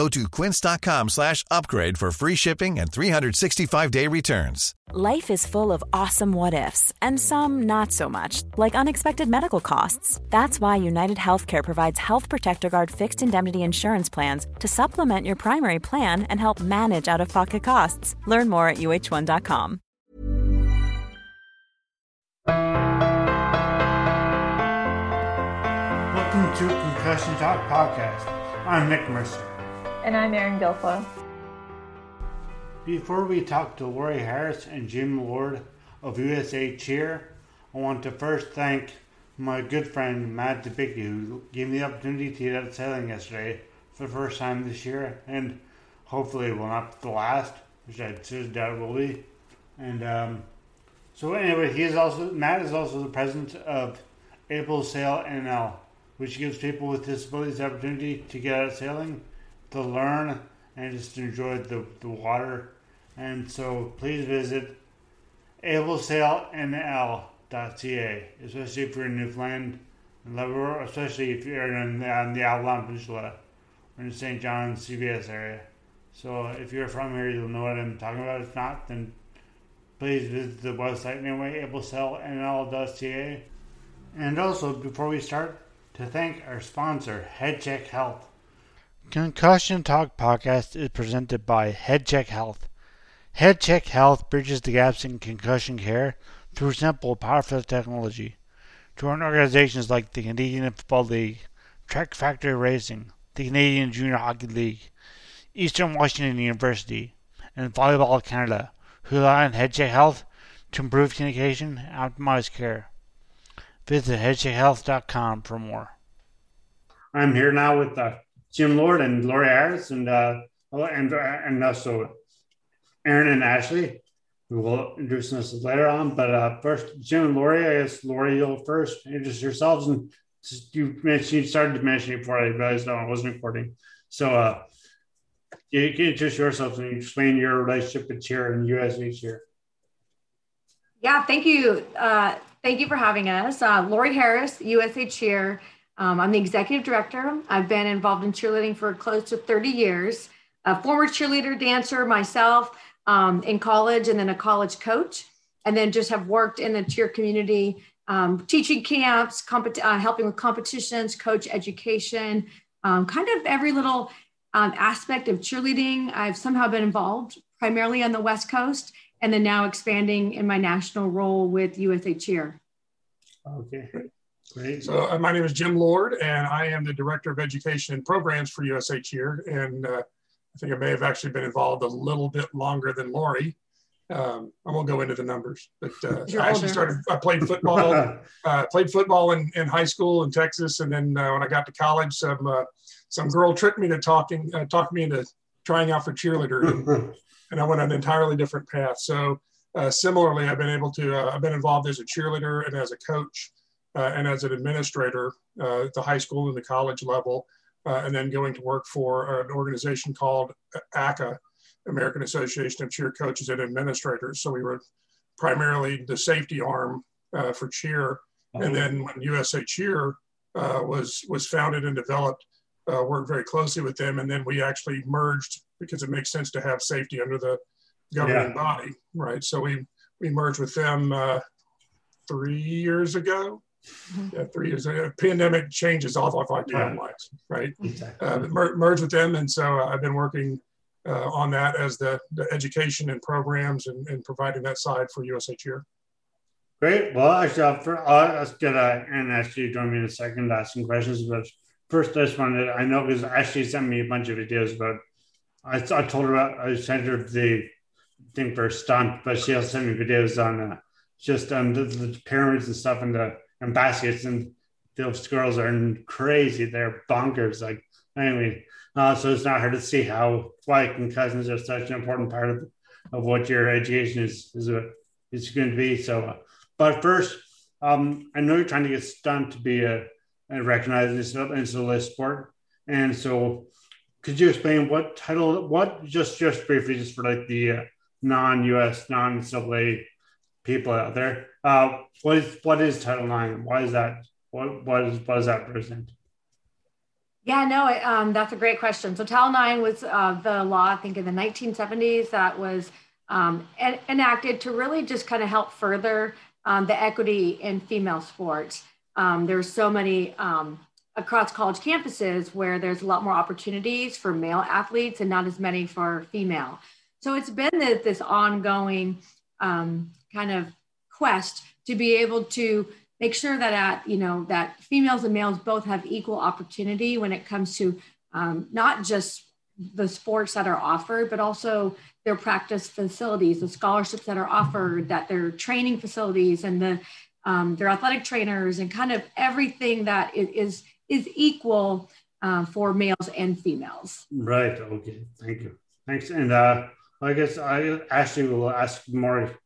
Go to quince.com slash upgrade for free shipping and 365-day returns. Life is full of awesome what ifs, and some not so much, like unexpected medical costs. That's why United Healthcare provides Health Protector Guard fixed indemnity insurance plans to supplement your primary plan and help manage out of pocket costs. Learn more at uh1.com. Welcome to Concussion Talk Podcast. I'm Nick Mercer. And I'm Erin Guilfoyle. Before we talk to Lori Harris and Jim Lord of USA Cheer, I want to first thank my good friend Matt Debicki who gave me the opportunity to get out sailing yesterday for the first time this year, and hopefully will not be the last, which I seriously doubt it will be. And um, so anyway, he is also Matt is also the president of Able Sail NL, which gives people with disabilities the opportunity to get out sailing to learn and just enjoy the, the water. And so please visit ablesailnl.ca, especially if you're in Newfoundland and Labrador, especially if you're in uh, the, on the Avalon Peninsula or in the St. John's CBS area. So if you're from here, you'll know what I'm talking about. If not, then please visit the website anyway, ablesailnl.ca. And also, before we start, to thank our sponsor, HeadCheck Health. Concussion Talk podcast is presented by HeadCheck Health. HeadCheck Health bridges the gaps in concussion care through simple, powerful technology. Join organizations like the Canadian Football League, Track Factory Racing, the Canadian Junior Hockey League, Eastern Washington University, and Volleyball Canada, who rely on HeadCheck Health to improve communication and optimize care. Visit headcheckhealth.com for more. I'm here now with uh, Jim Lord and Lori Harris, and uh, and and also Aaron and Ashley, who will introduce us later on. But uh, first, Jim and Lori. I guess Lori, you'll first introduce yourselves, and you mentioned you started to mention it before I realized no, I wasn't recording. So, uh, you can introduce yourselves and explain your relationship with Cheer and USA Cheer. Yeah, thank you. Uh, thank you for having us. Uh, Lori Harris, USA Cheer. Um, I'm the executive director. I've been involved in cheerleading for close to 30 years. A former cheerleader, dancer myself um, in college, and then a college coach, and then just have worked in the cheer community, um, teaching camps, compet- uh, helping with competitions, coach education, um, kind of every little um, aspect of cheerleading. I've somehow been involved, primarily on the West Coast, and then now expanding in my national role with USA Cheer. Okay. Great. So uh, my name is Jim Lord, and I am the Director of Education and Programs for USA Cheer. And uh, I think I may have actually been involved a little bit longer than Lori. Um, I won't go into the numbers, but uh, I actually started. I played football. uh, played football in, in high school in Texas, and then uh, when I got to college, some uh, some girl tricked me to talking uh, talked me into trying out for cheerleader, and, and I went on an entirely different path. So uh, similarly, I've been able to. I've been involved as a cheerleader and as a coach uh, and as an administrator uh, at the high school and the college level, uh, and then going to work for an organization called ACA, American Association of Cheer Coaches and Administrators. So we were primarily the safety arm uh, for cheer, and uh-huh. then when USA Cheer uh, was was founded and developed, worked very closely with them, and then we actually merged because it makes sense to have safety under the governing yeah. body, right? So we we merged with them three years ago. Yeah, three years. Uh, pandemic changes all of our timelines, right? Exactly. Uh, mer- merge with them, and so uh, I've been working uh, on that as the, the education and programs and, and providing that side for USA Cheer. Great. Well, actually, I'll, for, I'll get uh, Aaron Ashley to join me in a second to ask some questions. But first, I just wanted I know because Ashley sent me a bunch of videos about. I, I told her about, I sent her the thing for a stunt, but she also sent me videos on uh, just on the, the pyramids and stuff and the and baskets and those girls are crazy. They're bonkers. Like anyway, uh, so it's not hard to see how why concussions are such an important part of, of what your education is is is going to be. So, uh, but first, um, I know you're trying to get stunt to be a, a recognized NCAA sport, and so could you explain what title? What just just briefly, just for like the uh, non-U.S. non-NCAA people out there, uh, what is what is Title IX? Why is that? What what is what does that present? Yeah, no, um, that's a great question. So Title IX was uh, the law, I think, in the 1970s that was um, en- enacted to really just kind of help further um, the equity in female sports. Um, there's so many um, across college campuses where there's a lot more opportunities for male athletes and not as many for female. So it's been this, this ongoing um, kind of quest to be able to make sure that at you know that females and males both have equal opportunity when it comes to um, not just the sports that are offered, but also their practice facilities, the scholarships that are offered, that their training facilities, and the um, their athletic trainers, and kind of everything that is is equal uh, for males and females. Right. Okay. Thank you. Thanks. And uh, I guess I actually will ask more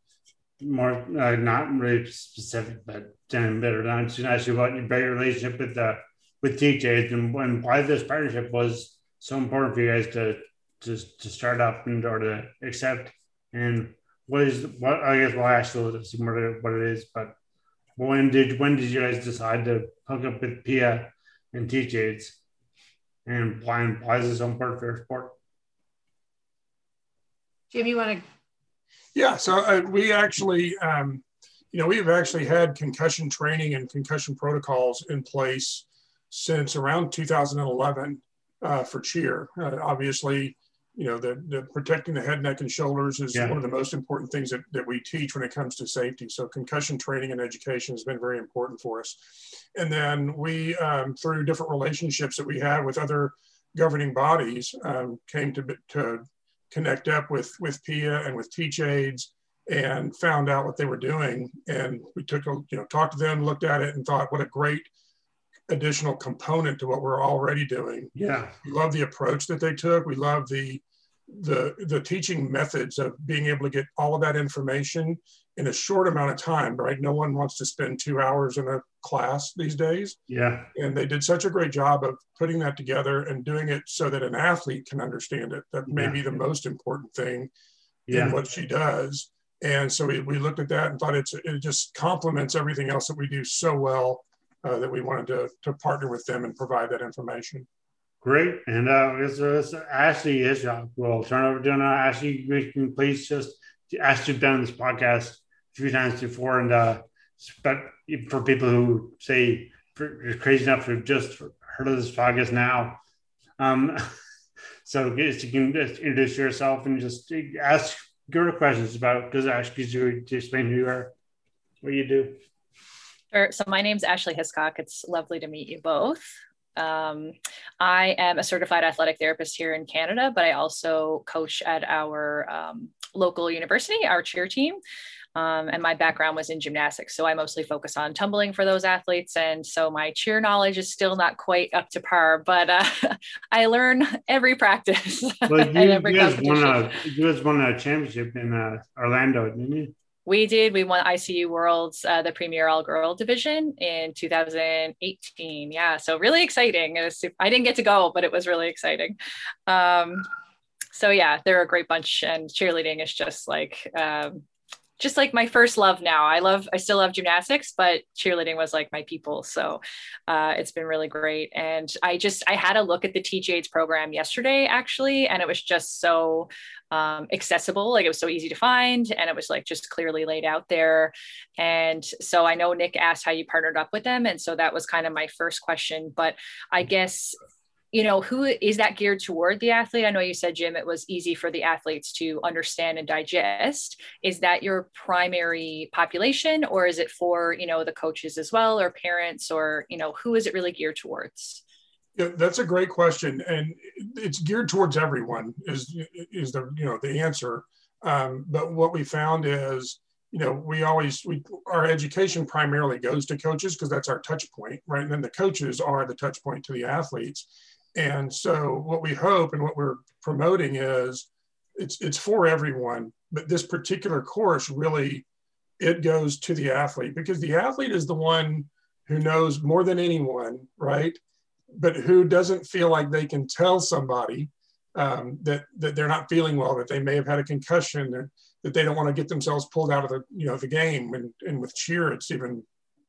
more uh, not really specific, but then better on actually about your better relationship with the with Teach Aids and, and why this partnership was so important for you guys to to, to start up and or to accept and what is what I guess we'll ask you to what it, what it is, but when did when did you guys decide to hook up with Pia and Teach Aids and why and why is this important for your sport? Jim, you want to yeah, so uh, we actually, um, you know, we've actually had concussion training and concussion protocols in place since around 2011 uh, for cheer. Uh, obviously, you know, the, the protecting the head, neck, and shoulders is yeah. one of the most important things that, that we teach when it comes to safety. So concussion training and education has been very important for us. And then we, um, through different relationships that we had with other governing bodies, um, came to, to connect up with with PIA and with Teach Aids and found out what they were doing. And we took a, you know, talked to them, looked at it and thought, what a great additional component to what we're already doing. Yeah. We love the approach that they took. We love the the the teaching methods of being able to get all of that information in a short amount of time right? No one wants to spend two hours in a class these days. Yeah. And they did such a great job of putting that together and doing it so that an athlete can understand it. That may yeah. be the most important thing yeah. in what she does. And so we, we looked at that and thought it's it just complements everything else that we do so well uh, that we wanted to, to partner with them and provide that information Great. And uh, it's, it's Ashley Hiscock. We'll turn over to uh, Ashley. You can please just ask you've done this podcast a few times before. And uh, but for people who say you're crazy enough to just heard of this podcast now, um, so you can just introduce yourself and just ask your questions about because Ashley you to explain who you are, what you do. Sure. So my name's Ashley Hiscock. It's lovely to meet you both. Um, I am a certified athletic therapist here in Canada, but I also coach at our um, local university, our cheer team. Um, and my background was in gymnastics. So I mostly focus on tumbling for those athletes. And so my cheer knowledge is still not quite up to par, but uh, I learn every practice. Well, you, every you, guys won a, you guys won a championship in uh, Orlando, didn't you? We did. We won ICU Worlds, uh, the Premier All Girl Division in 2018. Yeah, so really exciting. It was super, I didn't get to go, but it was really exciting. Um, so yeah, they're a great bunch, and cheerleading is just like um, just like my first love now. I love, I still love gymnastics, but cheerleading was like my people. So uh, it's been really great. And I just, I had a look at the Teach Aids program yesterday, actually, and it was just so um, accessible. Like it was so easy to find and it was like just clearly laid out there. And so I know Nick asked how you partnered up with them. And so that was kind of my first question. But I guess you know who is that geared toward the athlete i know you said jim it was easy for the athletes to understand and digest is that your primary population or is it for you know the coaches as well or parents or you know who is it really geared towards yeah, that's a great question and it's geared towards everyone is is the you know the answer Um, but what we found is, you know, we always we our education primarily goes to coaches because that's our touch point, right? And then the coaches are the touch point to the athletes. And so what we hope and what we're promoting is it's it's for everyone, but this particular course really it goes to the athlete because the athlete is the one who knows more than anyone, right? But who doesn't feel like they can tell somebody um, that that they're not feeling well, that they may have had a concussion, that, that they don't want to get themselves pulled out of the you know the game. And, and with cheer, it's even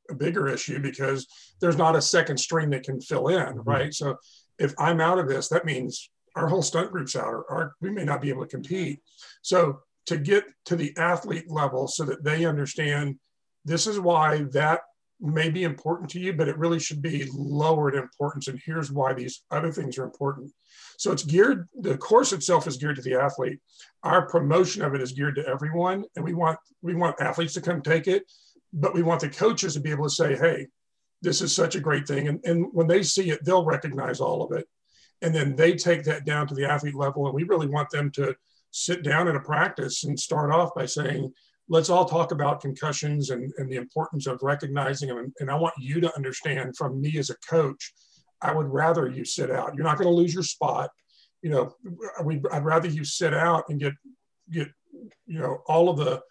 a bigger issue because there's not a second string that can fill in, mm-hmm. right? So if I'm out of this, that means our whole stunt group's out, or, or we may not be able to compete. So to get to the athlete level so that they understand this is why that may be important to you, but it really should be lowered importance. And here's why these other things are important. So it's geared, the course itself is geared to the athlete. Our promotion of it is geared to everyone. And we want, we want athletes to come take it, but we want the coaches to be able to say, hey, this is such a great thing. And, and when they see it, they'll recognize all of it. And then they take that down to the athlete level. And we really want them to sit down in a practice and start off by saying, let's all talk about concussions and, and the importance of recognizing them. And, and I want you to understand from me as a coach, I would rather you sit out. You're not going to lose your spot. You know, we, I'd rather you sit out and get, get, you know, all of the,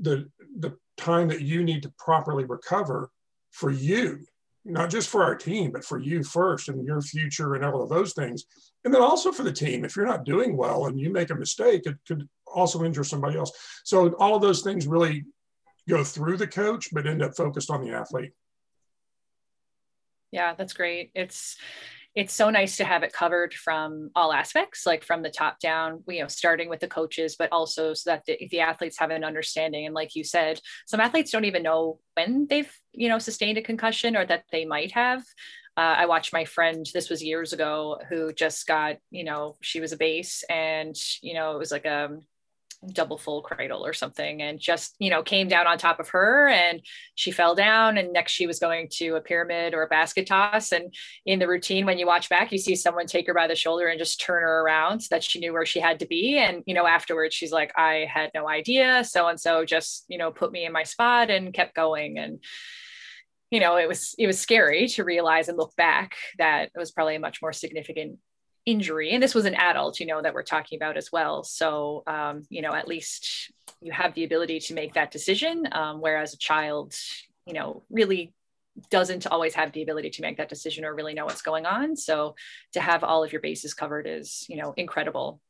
the, the time that you need to properly recover for you, not just for our team, but for you first and your future and all of those things. And then also for the team, if you're not doing well and you make a mistake, it could also injure somebody else. So all of those things really go through the coach, but end up focused on the athlete. Yeah, that's great. It's it's so nice to have it covered from all aspects, like from the top down, you know, starting with the coaches, but also so that the, the athletes have an understanding. And like you said, some athletes don't even know when they've, you know, sustained a concussion or that they might have. Uh, I watched my friend, this was years ago, who just got, you know, she was a base and, you know, it was like a, double full cradle or something and just you know came down on top of her and she fell down and next she was going to a pyramid or a basket toss. And in the routine when you watch back you see someone take her by the shoulder and just turn her around so that she knew where she had to be. And you know afterwards she's like i had no idea. So and so just you know put me in my spot and kept going. And you know it was it was scary to realize and look back that it was probably a much more significant injury and this was an adult you know that we're talking about as well. So um, you know at least you have the ability to make that decision um, whereas a child you know really doesn't always have the ability to make that decision or really know what's going on. So to have all of your bases covered is you know incredible.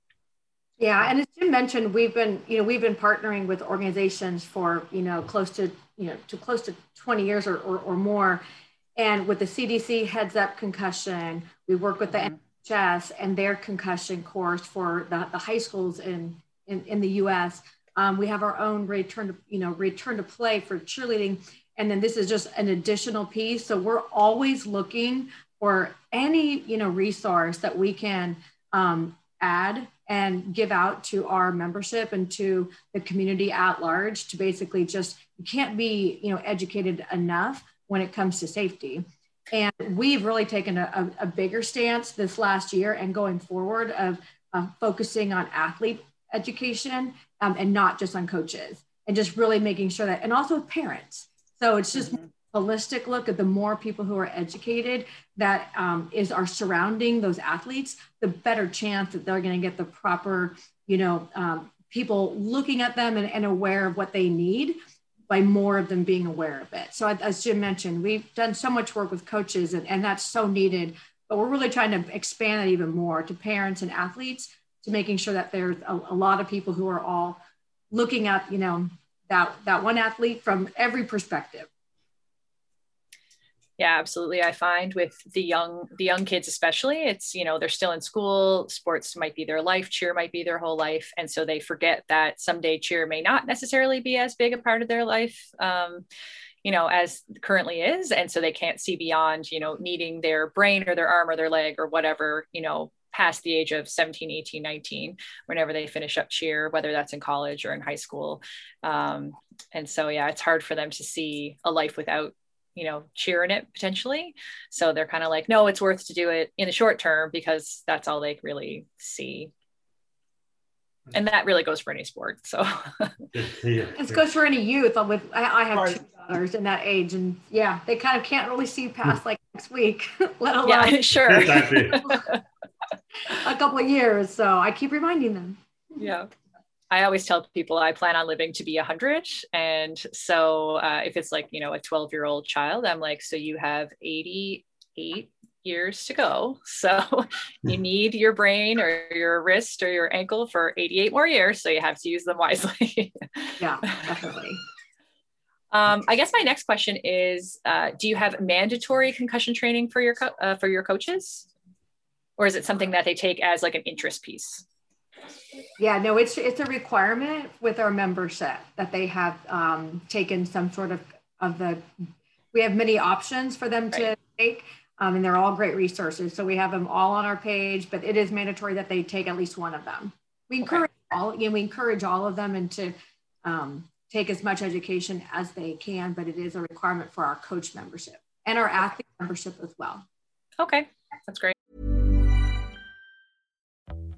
Yeah and as jim mentioned we've been you know we've been partnering with organizations for you know close to you know to close to 20 years or, or, or more. And with the cdc heads up concussion we work with the mm-hmm chess and their concussion course for the, the high schools in, in, in the US. Um, we have our own return to, you know, return to play for cheerleading. And then this is just an additional piece. So we're always looking for any, you know, resource that we can um, add and give out to our membership and to the community at large to basically just, you can't be, you know, educated enough when it comes to safety. And we've really taken a, a, a bigger stance this last year and going forward of uh, focusing on athlete education um, and not just on coaches and just really making sure that, and also parents. So it's just mm-hmm. holistic look at the more people who are educated that um, is are surrounding those athletes, the better chance that they're going to get the proper, you know, um, people looking at them and, and aware of what they need by more of them being aware of it. So as Jim mentioned, we've done so much work with coaches and, and that's so needed, but we're really trying to expand it even more to parents and athletes to making sure that there's a, a lot of people who are all looking at, you know, that, that one athlete from every perspective yeah absolutely i find with the young the young kids especially it's you know they're still in school sports might be their life cheer might be their whole life and so they forget that someday cheer may not necessarily be as big a part of their life um, you know as currently is and so they can't see beyond you know needing their brain or their arm or their leg or whatever you know past the age of 17 18 19 whenever they finish up cheer whether that's in college or in high school um, and so yeah it's hard for them to see a life without you know cheering it potentially so they're kind of like no it's worth to do it in the short term because that's all they really see hmm. and that really goes for any sport. So it goes for any youth. Uh, with I, I have two daughters in that age, and yeah, they kind of can't really see hmm. past like next week, let alone yeah, sure a couple of years. So I keep reminding them. Yeah. I always tell people I plan on living to be 100. And so uh, if it's like, you know, a 12 year old child, I'm like, so you have 88 years to go. So you need your brain or your wrist or your ankle for 88 more years. So you have to use them wisely. yeah, definitely. Um, I guess my next question is: uh, Do you have mandatory concussion training for your co- uh, for your coaches, or is it something that they take as like an interest piece? Yeah, no, it's it's a requirement with our membership that they have um, taken some sort of of the. We have many options for them right. to take, um, and they're all great resources. So we have them all on our page, but it is mandatory that they take at least one of them. We encourage okay. all, again, we encourage all of them and to um, take as much education as they can, but it is a requirement for our coach membership and our athlete membership as well. Okay, that's great.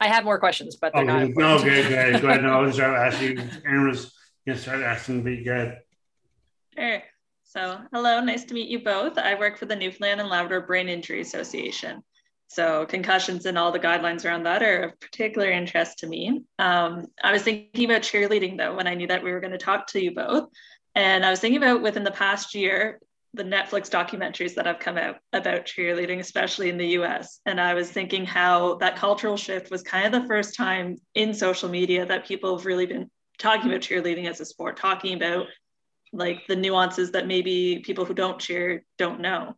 I have more questions, but they're oh, not. No, okay, okay, go ahead. No, I'll start asking. Aaron was going to start asking, but you go Sure. So, hello, nice to meet you both. I work for the Newfoundland and Labrador Brain Injury Association. So, concussions and all the guidelines around that are of particular interest to me. Um, I was thinking about cheerleading though when I knew that we were going to talk to you both. And I was thinking about within the past year, the Netflix documentaries that have come out about cheerleading, especially in the US. And I was thinking how that cultural shift was kind of the first time in social media that people have really been talking about cheerleading as a sport, talking about like the nuances that maybe people who don't cheer don't know.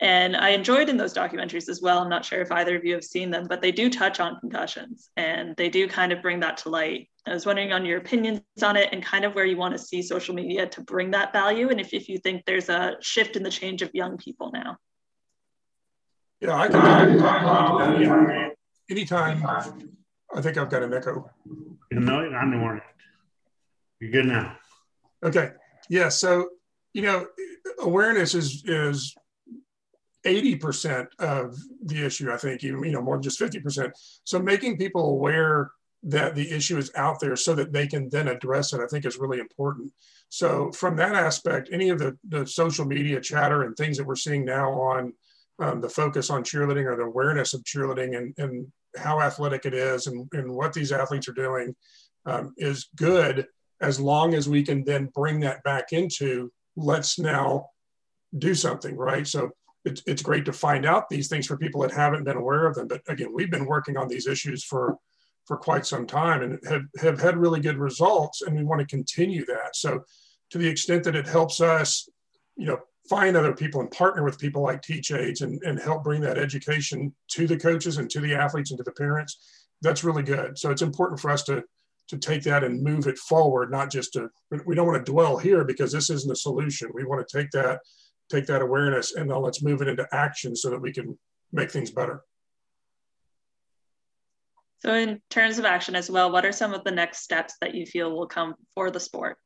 And I enjoyed in those documentaries as well. I'm not sure if either of you have seen them, but they do touch on concussions and they do kind of bring that to light. I was wondering on your opinions on it and kind of where you want to see social media to bring that value and if, if you think there's a shift in the change of young people now. Yeah, I can. Um, anytime. I think I've got an echo. No, I'm the one. You're good now. Okay. Yeah. So, you know, awareness is is 80% of the issue, I think, even, you know, more than just 50%. So making people aware that the issue is out there so that they can then address it, I think is really important. So from that aspect, any of the, the social media chatter and things that we're seeing now on um, the focus on cheerleading or the awareness of cheerleading and, and how athletic it is and, and what these athletes are doing um, is good as long as we can then bring that back into let's now do something, right? So it's, it's great to find out these things for people that haven't been aware of them. But again, we've been working on these issues for for quite some time and have, have had really good results and we want to continue that. So to the extent that it helps us, you know, find other people and partner with people like Teach Aids and, and help bring that education to the coaches and to the athletes and to the parents, that's really good. So it's important for us to to take that and move it forward, not just to we don't want to dwell here because this isn't a solution. We want to take that take that awareness and then let's move it into action so that we can make things better. So, in terms of action as well, what are some of the next steps that you feel will come for the sport?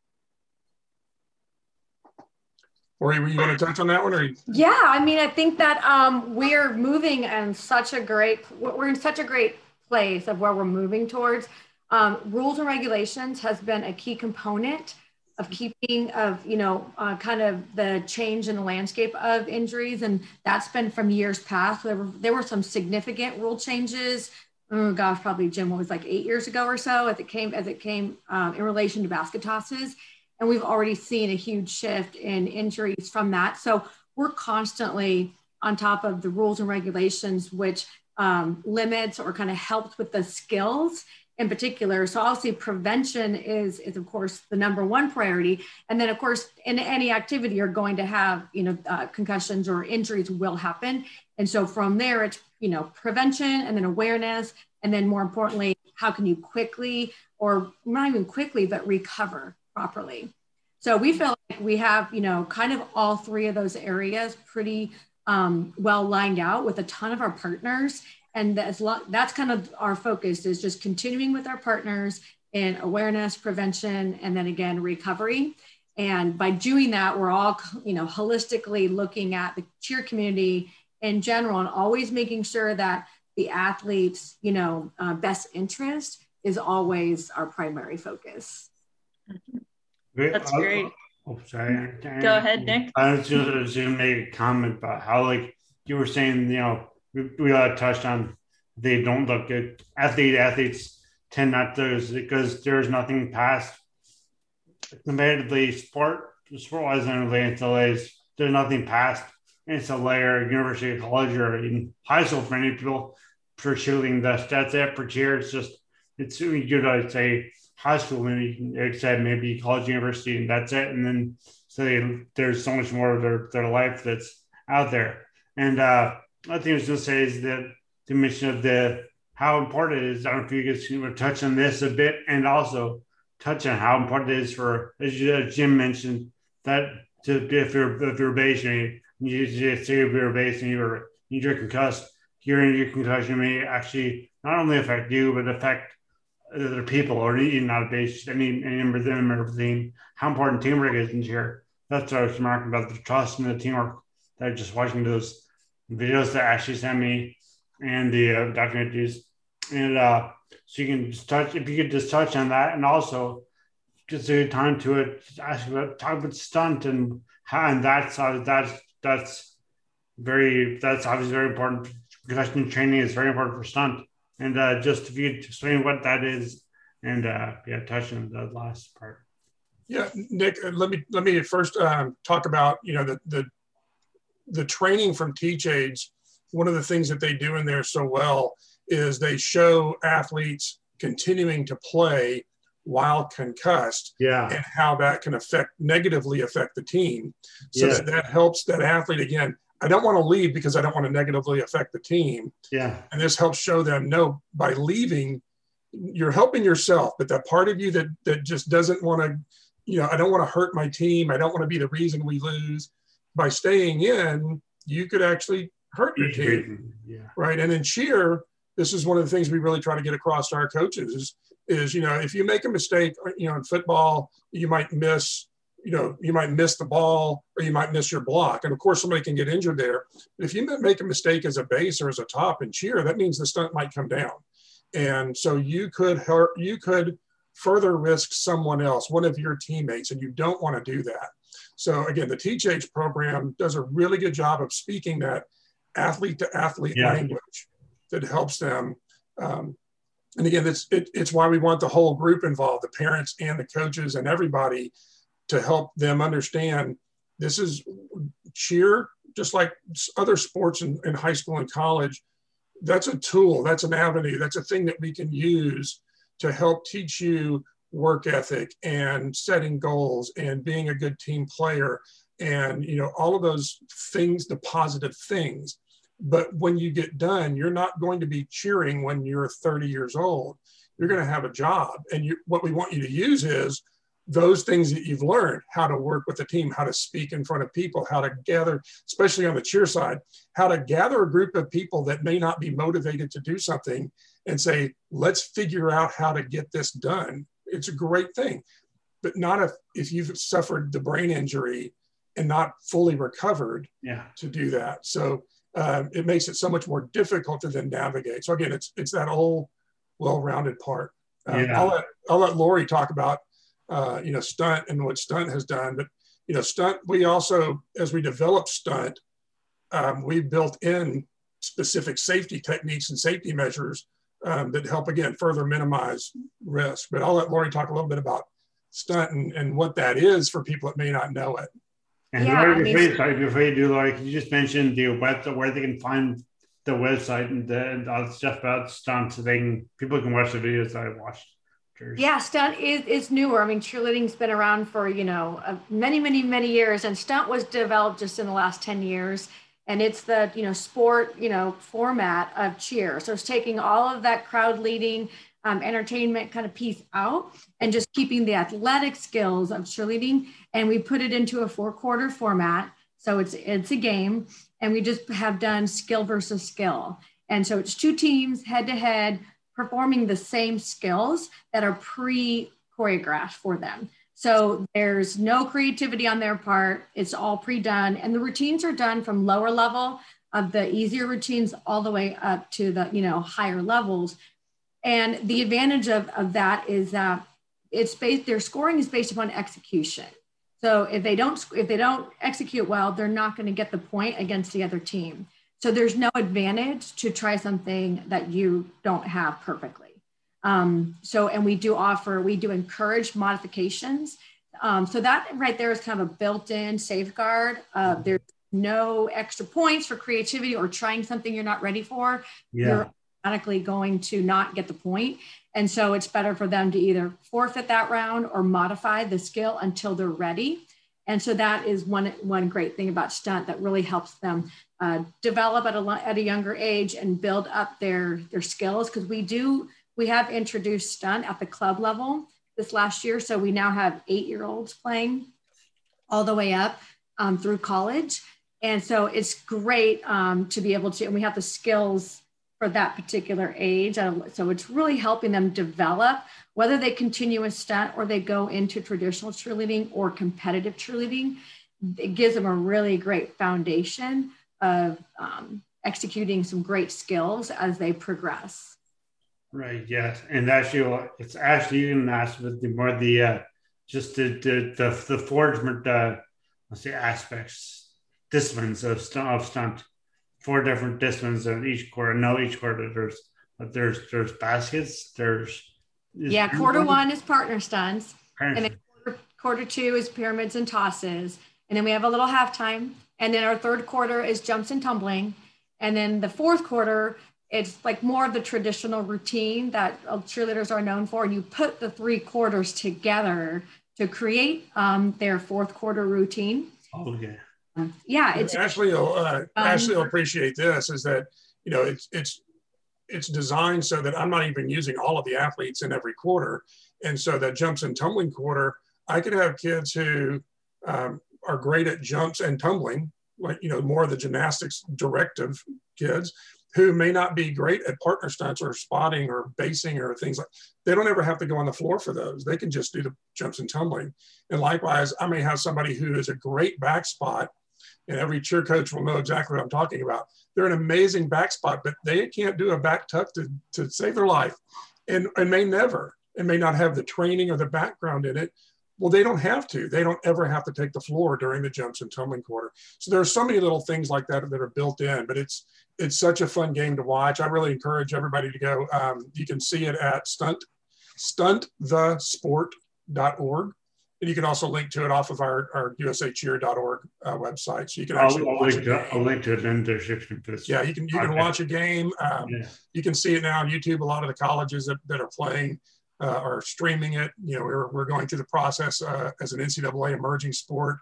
Or you want to touch on that one? Or yeah, I mean, I think that um, we're moving in such a great, we're in such a great place of where we're moving towards. Um, rules and regulations has been a key component of keeping of you know uh, kind of the change in the landscape of injuries and that's been from years past. There were, there were some significant rule changes. Oh gosh probably jim was like eight years ago or so as it came as it came um, in relation to basket tosses. And we've already seen a huge shift in injuries from that. So we're constantly on top of the rules and regulations which um, limits or kind of helps with the skills in particular. So obviously prevention is, is of course the number one priority. And then of course, in any activity you're going to have, you know, uh, concussions or injuries will happen. And so from there, it's, you know, prevention and then awareness. And then more importantly, how can you quickly or not even quickly, but recover properly. So we feel like we have, you know, kind of all three of those areas pretty um, well lined out with a ton of our partners and that's that's kind of our focus is just continuing with our partners in awareness prevention and then again recovery. And by doing that we're all you know holistically looking at the cheer community in general and always making sure that the athletes you know uh, best interest is always our primary focus. That's great. Oh sorry. Go ahead nick. I was just going to make a comment about how like you were saying you know we, we uh, touched on they don't look good. Athlete athletes tend not to because there's nothing past competitively sport sport wise and delays. There's nothing past It's a layer university, or college, or in high school for many people for shooting. That's that's it for cheer. It's just it's really good. I'd say high school, maybe except maybe college, university, and that's it. And then so they, there's so much more of their, their life that's out there. And uh, I think I was going to say is that the mission of the how important it is. I don't know if you guys can touch on this a bit and also touch on how important it is for, as Jim mentioned, that to if you're if you're based and you, you say if you're based and you're you're concussed, hearing your concussion may actually not only affect you but affect other people or even not based any any member of the member of the team. How important teamwork is in here. That's what I was remarking about the trust and the teamwork. That just watching those videos that Ashley sent me and the uh, documentaries. And uh, so you can just touch, if you could just touch on that and also just a time to it, ask about, talk about stunt and how, and that's, uh, that's, that's very, that's obviously very important. Concussion training is very important for stunt. And uh, just if you explain what that is and uh, yeah, touch on the last part. Yeah, Nick, let me let me first um, talk about you know the the the training from Teach Aids one of the things that they do in there so well is they show athletes continuing to play while concussed yeah. and how that can affect negatively affect the team. So yeah. that, that helps that athlete again i don't want to leave because i don't want to negatively affect the team. Yeah. And this helps show them no by leaving you're helping yourself but that part of you that that just doesn't want to you know i don't want to hurt my team i don't want to be the reason we lose by staying in you could actually hurt your team. Yeah. Right. And in cheer, this is one of the things we really try to get across to our coaches is, is, you know, if you make a mistake, uh, you know, in football, you might miss, you know, you might miss the ball or you might miss your block. And of course, somebody can get injured there. But if you make a mistake as a base or as a top in cheer, that means the stunt might come down. And so you could hurt, you could further risk someone else, one of your teammates, and you don't want to do that. So again, the Teach Aids program does a really good job of speaking that athlete to athlete yeah. language that helps them. Um, and again, it's, it, it's why we want the whole group involved, the parents and the coaches and everybody to help them understand this is cheer, just like other sports in, in high school and college, that's a tool, that's an avenue, that's a thing that we can use to help teach you work ethic and setting goals and being a good team player and you know all of those things the positive things. But when you get done you're not going to be cheering when you're 30 years old. You're going to have a job. And you, what we want you to use is those things that you've learned how to work with a team how to speak in front of people how to gather especially on the cheer side how to gather a group of people that may not be motivated to do something and say let's figure out how to get this done it's a great thing but not if if you've suffered the brain injury and not fully recovered yeah. to do that. So uh, it makes it so much more difficult to then navigate. So again, it's it's that whole well-rounded part. Um, yeah. I'll let I'll let Lori talk about uh, you know stunt and what stunt has done, but you know stunt we also as we develop stunt, um, we built in specific safety techniques and safety measures um, that help again further minimize risk. But I'll let Lori talk a little bit about stunt and, and what that is for people that may not know it. And yeah, Lori, before, you, sorry, before you do, Lori, can you just mention the website where they can find the website and, the, and all the stuff about stunt so they can people can watch the videos that I watched. Yeah, stunt is, is newer. I mean, cheerleading's been around for you know uh, many, many, many years, and stunt was developed just in the last ten years. And it's the you know sport you know format of cheer. So it's taking all of that crowd leading, um, entertainment kind of piece out and just keeping the athletic skills of cheerleading. And we put it into a four quarter format. So it's, it's a game and we just have done skill versus skill. And so it's two teams head to head performing the same skills that are pre choreographed for them. So there's no creativity on their part. It's all pre-done. And the routines are done from lower level of the easier routines all the way up to the, you know, higher levels and the advantage of, of that is that it's based, their scoring is based upon execution. So if they don't if they don't execute well, they're not going to get the point against the other team. So there's no advantage to try something that you don't have perfectly. Um, so and we do offer we do encourage modifications. Um, so that right there is kind of a built-in safeguard. Uh, there's no extra points for creativity or trying something you're not ready for. Yeah. You're automatically going to not get the point. And so it's better for them to either forfeit that round or modify the skill until they're ready. And so that is one, one great thing about stunt that really helps them uh, develop at a, at a younger age and build up their, their skills. Because we do, we have introduced stunt at the club level this last year. So we now have eight year olds playing all the way up um, through college. And so it's great um, to be able to, and we have the skills for that particular age. So it's really helping them develop whether they continue a stunt or they go into traditional cheerleading or competitive cheerleading. It gives them a really great foundation of um, executing some great skills as they progress. Right. Yes, and actually, it's actually even asked with the more the uh, just the the the, the forgement uh, let's say aspects disciplines of stunt, of stunt four different disciplines in each quarter. No, each quarter there's but there's there's baskets. There's yeah. Quarter one is partner stunts, and then quarter, quarter two is pyramids and tosses, and then we have a little halftime, and then our third quarter is jumps and tumbling, and then the fourth quarter it's like more of the traditional routine that cheerleaders are known for. And you put the three quarters together to create um, their fourth quarter routine. Oh yeah yeah, it's Ashley. Will, uh, um, Ashley will appreciate this. Is that you know it's it's it's designed so that I'm not even using all of the athletes in every quarter, and so that jumps and tumbling quarter, I could have kids who um, are great at jumps and tumbling, like you know more of the gymnastics directive kids, who may not be great at partner stunts or spotting or basing or things like they don't ever have to go on the floor for those they can just do the jumps and tumbling and likewise i may have somebody who is a great back spot and every cheer coach will know exactly what I'm talking about. They're an amazing back spot, but they can't do a back tuck to, to save their life and, and may never and may not have the training or the background in it. Well, they don't have to. They don't ever have to take the floor during the jumps and tumbling quarter. So there are so many little things like that that are built in, but it's it's such a fun game to watch. I really encourage everybody to go. Um, you can see it at stunt stuntthesport.org and you can also link to it off of our, our usacheer.org uh, website. So you can actually I'll, I'll link, to, I'll link to it in the description. Yeah, you can you can watch a game. Um, yeah. You can see it now on YouTube. A lot of the colleges that, that are playing are streaming it. You know, we're, we're going through the process uh, as an NCAA emerging sport.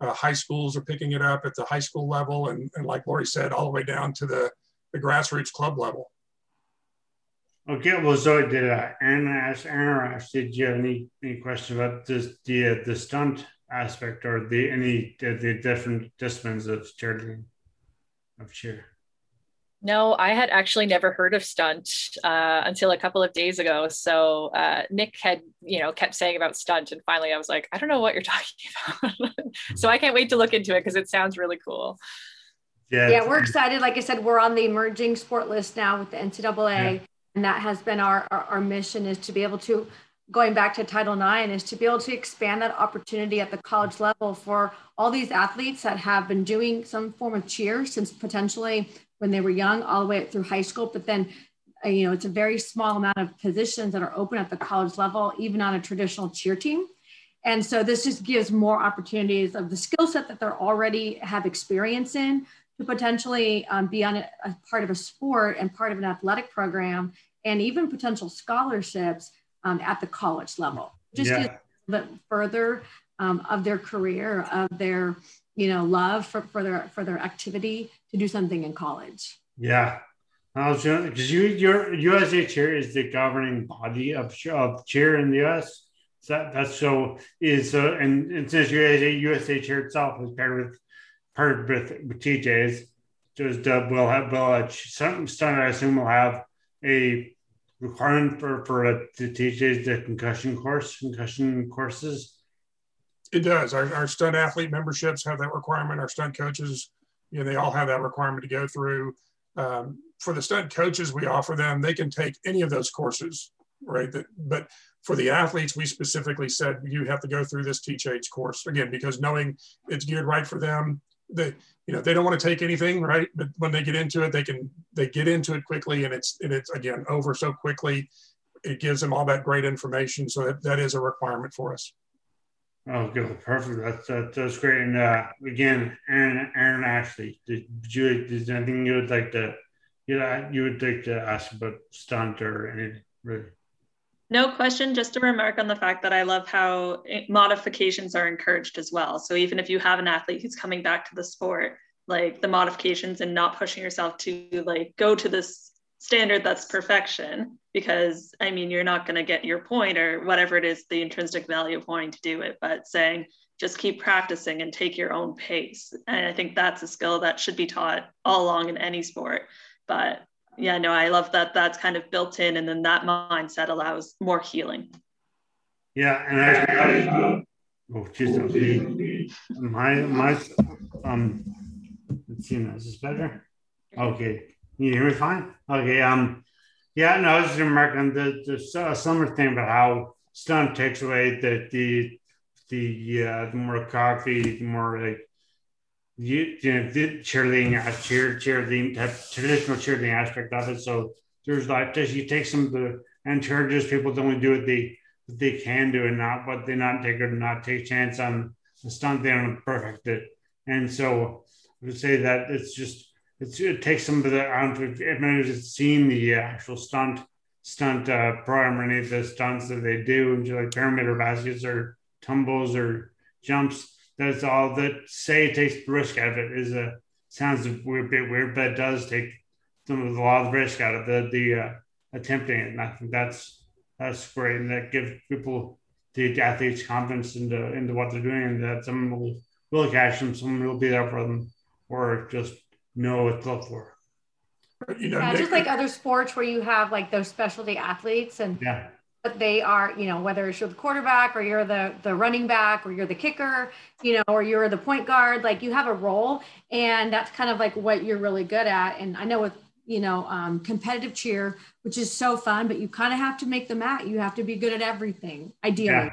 Uh, high schools are picking it up at the high school level, and, and like Lori said, all the way down to the, the grassroots club level. Okay, well, so did uh, Aaron ask, ask, did you have any, any question about this, the, uh, the stunt aspect or the any the, the different disciplines of cheerleading, of cheer? No, I had actually never heard of stunt uh, until a couple of days ago. So uh, Nick had, you know, kept saying about stunt, and finally I was like, I don't know what you're talking about. so I can't wait to look into it because it sounds really cool. Yeah. yeah, we're excited. Like I said, we're on the emerging sport list now with the NCAA. Yeah and that has been our, our, our mission is to be able to going back to title ix is to be able to expand that opportunity at the college level for all these athletes that have been doing some form of cheer since potentially when they were young all the way up through high school but then uh, you know it's a very small amount of positions that are open at the college level even on a traditional cheer team and so this just gives more opportunities of the skill set that they're already have experience in to potentially um, be on a, a, part of a sport and part of an athletic program and even potential scholarships um, at the college level. Just yeah. a bit further um, of their career, of their you know love for, for their for their activity to do something in college. Yeah, I was because you your USA Cheer is the governing body of of cheer in the US. So that, that's so is uh, and, and since USA USA Cheer itself is paired with part with, with Teach Aids. Just uh, will have will uh, some some I assume will have a requirement for for uh, the Teach Aids the concussion course concussion courses. It does. Our, our stunt athlete memberships have that requirement. Our stunt coaches, you know, they all have that requirement to go through. Um, for the stunt coaches, we offer them they can take any of those courses, right? That, but for the athletes, we specifically said you have to go through this Teach Aids course again because knowing it's geared right for them they you know they don't want to take anything right but when they get into it they can they get into it quickly and it's and it's again over so quickly it gives them all that great information so that, that is a requirement for us oh good. Perfect. That's that, that's great. And uh, again aaron aaron ashley did you is there anything you would like to you know you would like to ask about stunt or anything really? No question, just a remark on the fact that I love how modifications are encouraged as well. So even if you have an athlete who's coming back to the sport, like the modifications and not pushing yourself to like go to this standard that's perfection, because I mean, you're not going to get your point or whatever it is, the intrinsic value of wanting to do it, but saying, just keep practicing and take your own pace. And I think that's a skill that should be taught all along in any sport. But yeah, no, I love that that's kind of built in, and then that mindset allows more healing. Yeah, and I, oh, geez, my my um, let's see now, is this better? Okay, Can you hear me fine? Okay, um, yeah, no, I was just remarking the the uh, summer thing about how stunt takes away the the the uh, the more coffee, the more like you, you know, the cheerleading, uh, cheer, cheerleading, traditional cheerleading aspect of it. So there's like this, you take some of the encourages people to only do what they what they can do and not what they not take or not take chance on the stunt they don't perfect it. And so I would say that it's just it takes some of the I don't know if anyone's seen the actual stunt stunt uh, program or any of the stunts that they do, and like pyramid or baskets or tumbles or jumps that's all that say it takes the risk out of it is a sounds a weird bit weird, but it does take some of the lot of risk out of the the uh, attempting it. And I think that's that's great, and that gives people the athletes confidence into into what they're doing, and that someone will will catch them, someone will be there for them, or just know what to look for. You know, yeah, just like other sports where you have like those specialty athletes and yeah but they are, you know, whether it's you're the quarterback or you're the the running back or you're the kicker, you know, or you're the point guard, like you have a role, and that's kind of like what you're really good at. And I know with you know um, competitive cheer, which is so fun, but you kind of have to make the mat. You have to be good at everything, ideally. Yeah.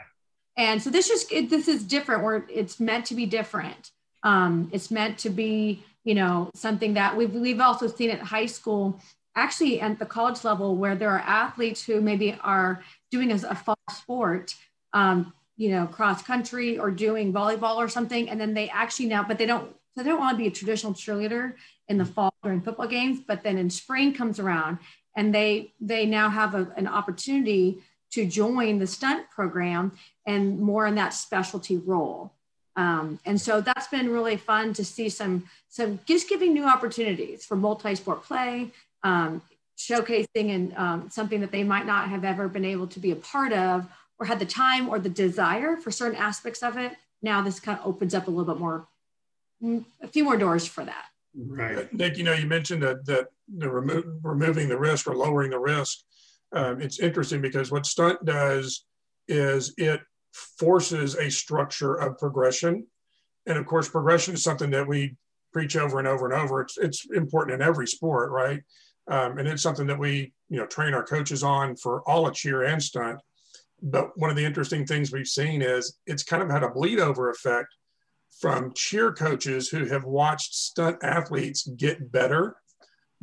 And so this just it, this is different. Where it's meant to be different. Um, it's meant to be, you know, something that we've we've also seen at high school actually at the college level where there are athletes who maybe are doing as a fall sport um, you know, cross country or doing volleyball or something. And then they actually now, but they don't, so they don't want to be a traditional cheerleader in the fall during football games. But then in spring comes around and they they now have a, an opportunity to join the stunt program and more in that specialty role. Um, and so that's been really fun to see some some just giving new opportunities for multi-sport play, um, showcasing and um, something that they might not have ever been able to be a part of or had the time or the desire for certain aspects of it. Now this kind of opens up a little bit more, mm, a few more doors for that. Right. Nick, you know, you mentioned that, that the remo- removing the risk or lowering the risk. Um, it's interesting because what stunt does is it forces a structure of progression. And of course, progression is something that we preach over and over and over. It's, it's important in every sport, right? Um, and it's something that we, you know, train our coaches on for all of cheer and stunt. But one of the interesting things we've seen is it's kind of had a bleed over effect from cheer coaches who have watched stunt athletes get better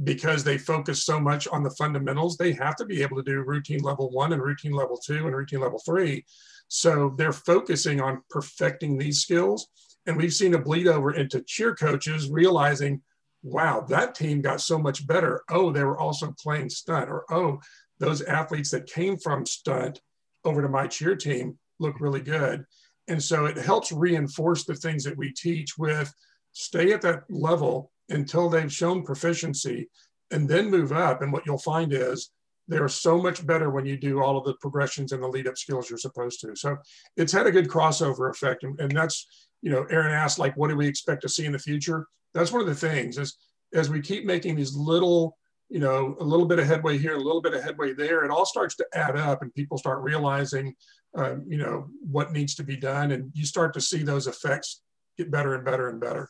because they focus so much on the fundamentals. They have to be able to do routine level one and routine level two and routine level three. So they're focusing on perfecting these skills. And we've seen a bleed over into cheer coaches realizing, wow, that team got so much better. Oh, they were also playing stunt, or oh, those athletes that came from stunt over to my cheer team look really good. And so it helps reinforce the things that we teach with stay at that level until they've shown proficiency and then move up. And what you'll find is they're so much better when you do all of the progressions and the lead up skills you're supposed to. So it's had a good crossover effect. And, and that's, you know, Aaron asked, like, what do we expect to see in the future? That's one of the things is as we keep making these little, you know, a little bit of headway here, a little bit of headway there, it all starts to add up and people start realizing, um, you know, what needs to be done. And you start to see those effects get better and better and better.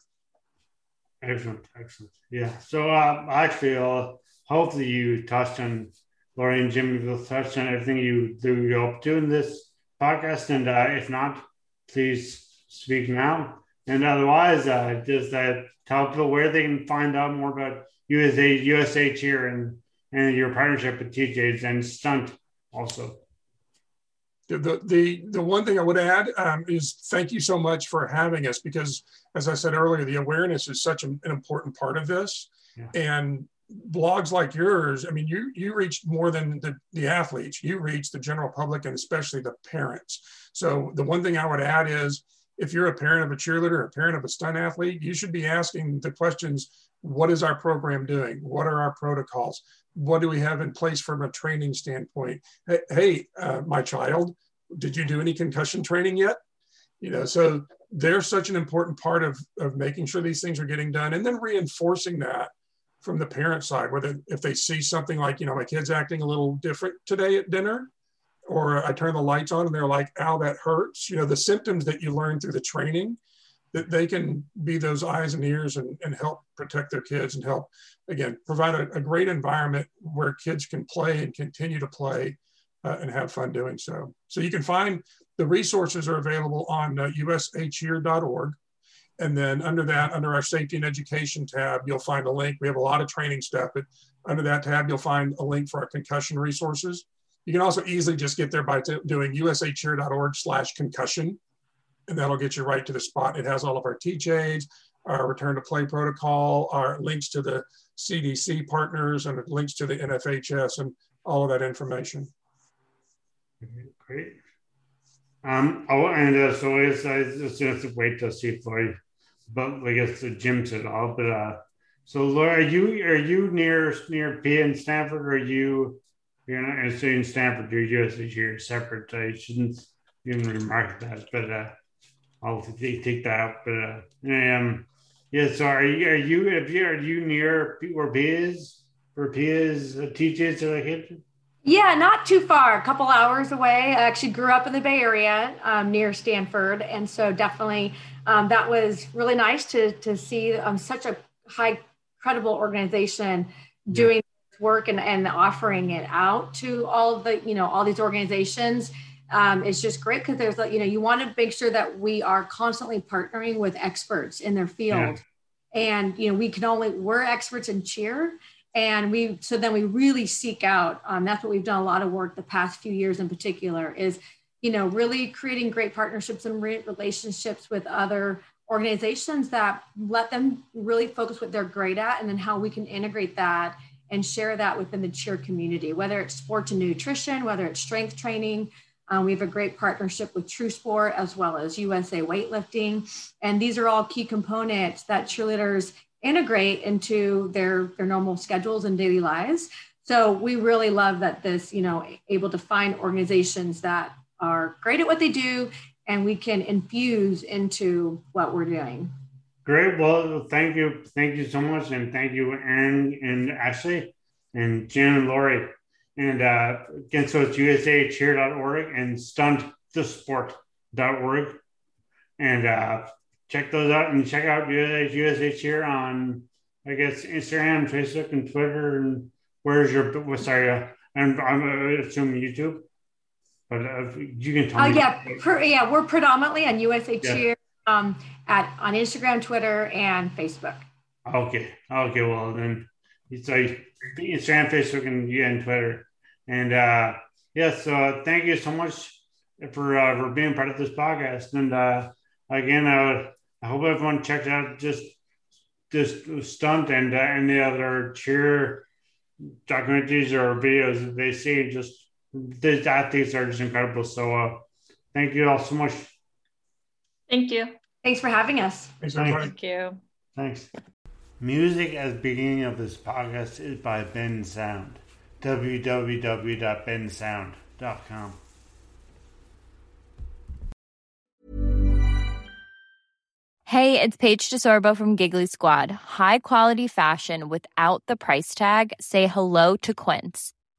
Excellent, excellent. Yeah. So uh, actually, uh, hopefully you touched on Lori and Jimmy will touch on everything you do you up to in this podcast, and uh, if not, please speak now. And otherwise, uh, just uh, tell people where they can find out more about USA USA Cheer and and your partnership with Teach Aids and Stunt also. The, the, the one thing I would add um, is thank you so much for having us because, as I said earlier, the awareness is such an, an important part of this. Yeah. And blogs like yours, I mean, you you reach more than the, the athletes, you reach the general public and especially the parents. So the one thing I would add is if you're a parent of a cheerleader, a parent of a stunt athlete, you should be asking the questions, what is our program doing? What are our protocols? What do we have in place from a training standpoint? Hey, uh, my child, did you do any concussion training yet? You know, so they're such an important part of, of making sure these things are getting done and then reinforcing that from the parent side, whether if they see something like, you know, my kid's acting a little different today at dinner, or I turn the lights on and they're like, ow, that hurts. You know, the symptoms that you learn through the training, that they can be those eyes and ears and, and help protect their kids and help, again, provide a, a great environment where kids can play and continue to play uh, and have fun doing so. So you can find the resources are available on uh. And then under that, under our safety and education tab, you'll find a link. We have a lot of training stuff, but under that tab, you'll find a link for our concussion resources. You can also easily just get there by doing usacheer.org slash concussion, and that'll get you right to the spot. It has all of our teach aids, our return to play protocol, our links to the CDC partners, and links to the NFHS, and all of that information. Great. Um, oh, and uh, so it's, I just have to wait to see if I but I guess the gyms at all. But uh, so Laura, are you are you near near P in Stanford? Or are you you're not in Stanford? You're just you're separate. I shouldn't even remark that, but uh, I'll take that out. But uh, um, yeah. So are you are you if you are you near where P is? Where P is uh, teaches the Yeah, not too far, a couple hours away. I actually grew up in the Bay Area um, near Stanford. And so definitely um, that was really nice to to see um, such a high credible organization doing yeah. work and, and offering it out to all the you know all these organizations um, it's just great because there's like you know you want to make sure that we are constantly partnering with experts in their field yeah. and you know we can only we're experts in cheer and we so then we really seek out um, that's what we've done a lot of work the past few years in particular is you know, really creating great partnerships and relationships with other organizations that let them really focus what they're great at and then how we can integrate that and share that within the cheer community, whether it's sports and nutrition, whether it's strength training. Um, we have a great partnership with TrueSport as well as USA Weightlifting. And these are all key components that cheerleaders integrate into their, their normal schedules and daily lives. So we really love that this, you know, able to find organizations that are great at what they do and we can infuse into what we're doing. Great. Well, thank you. Thank you so much. And thank you, Aaron and Ashley and Jen and Lori. And uh, again, so it's usacheer.org and stuntthesport.org. And uh, check those out and check out USA, USA Cheer on, I guess, Instagram, Facebook, and Twitter. And where's your, sorry, uh, I'm, I'm assuming YouTube. But uh, you can tell uh, me. Yeah, per, yeah, we're predominantly on USA yeah. Cheer um, at on Instagram, Twitter, and Facebook. Okay. Okay. Well, then it's like Instagram, Facebook, and yeah, and Twitter. And uh, yes, yeah, so thank you so much for uh, for being part of this podcast. And uh, again, I would, I hope everyone checked out just this stunt and uh, any other cheer documentaries or videos that they see. Just the athletes are just incredible. So uh, thank you all so much. Thank you. Thanks for having us. Thanks, Thank you. Thanks. Music at the beginning of this podcast is by Bensound. www.bensound.com. Hey, it's Paige DeSorbo from Giggly Squad. High quality fashion without the price tag. Say hello to Quince.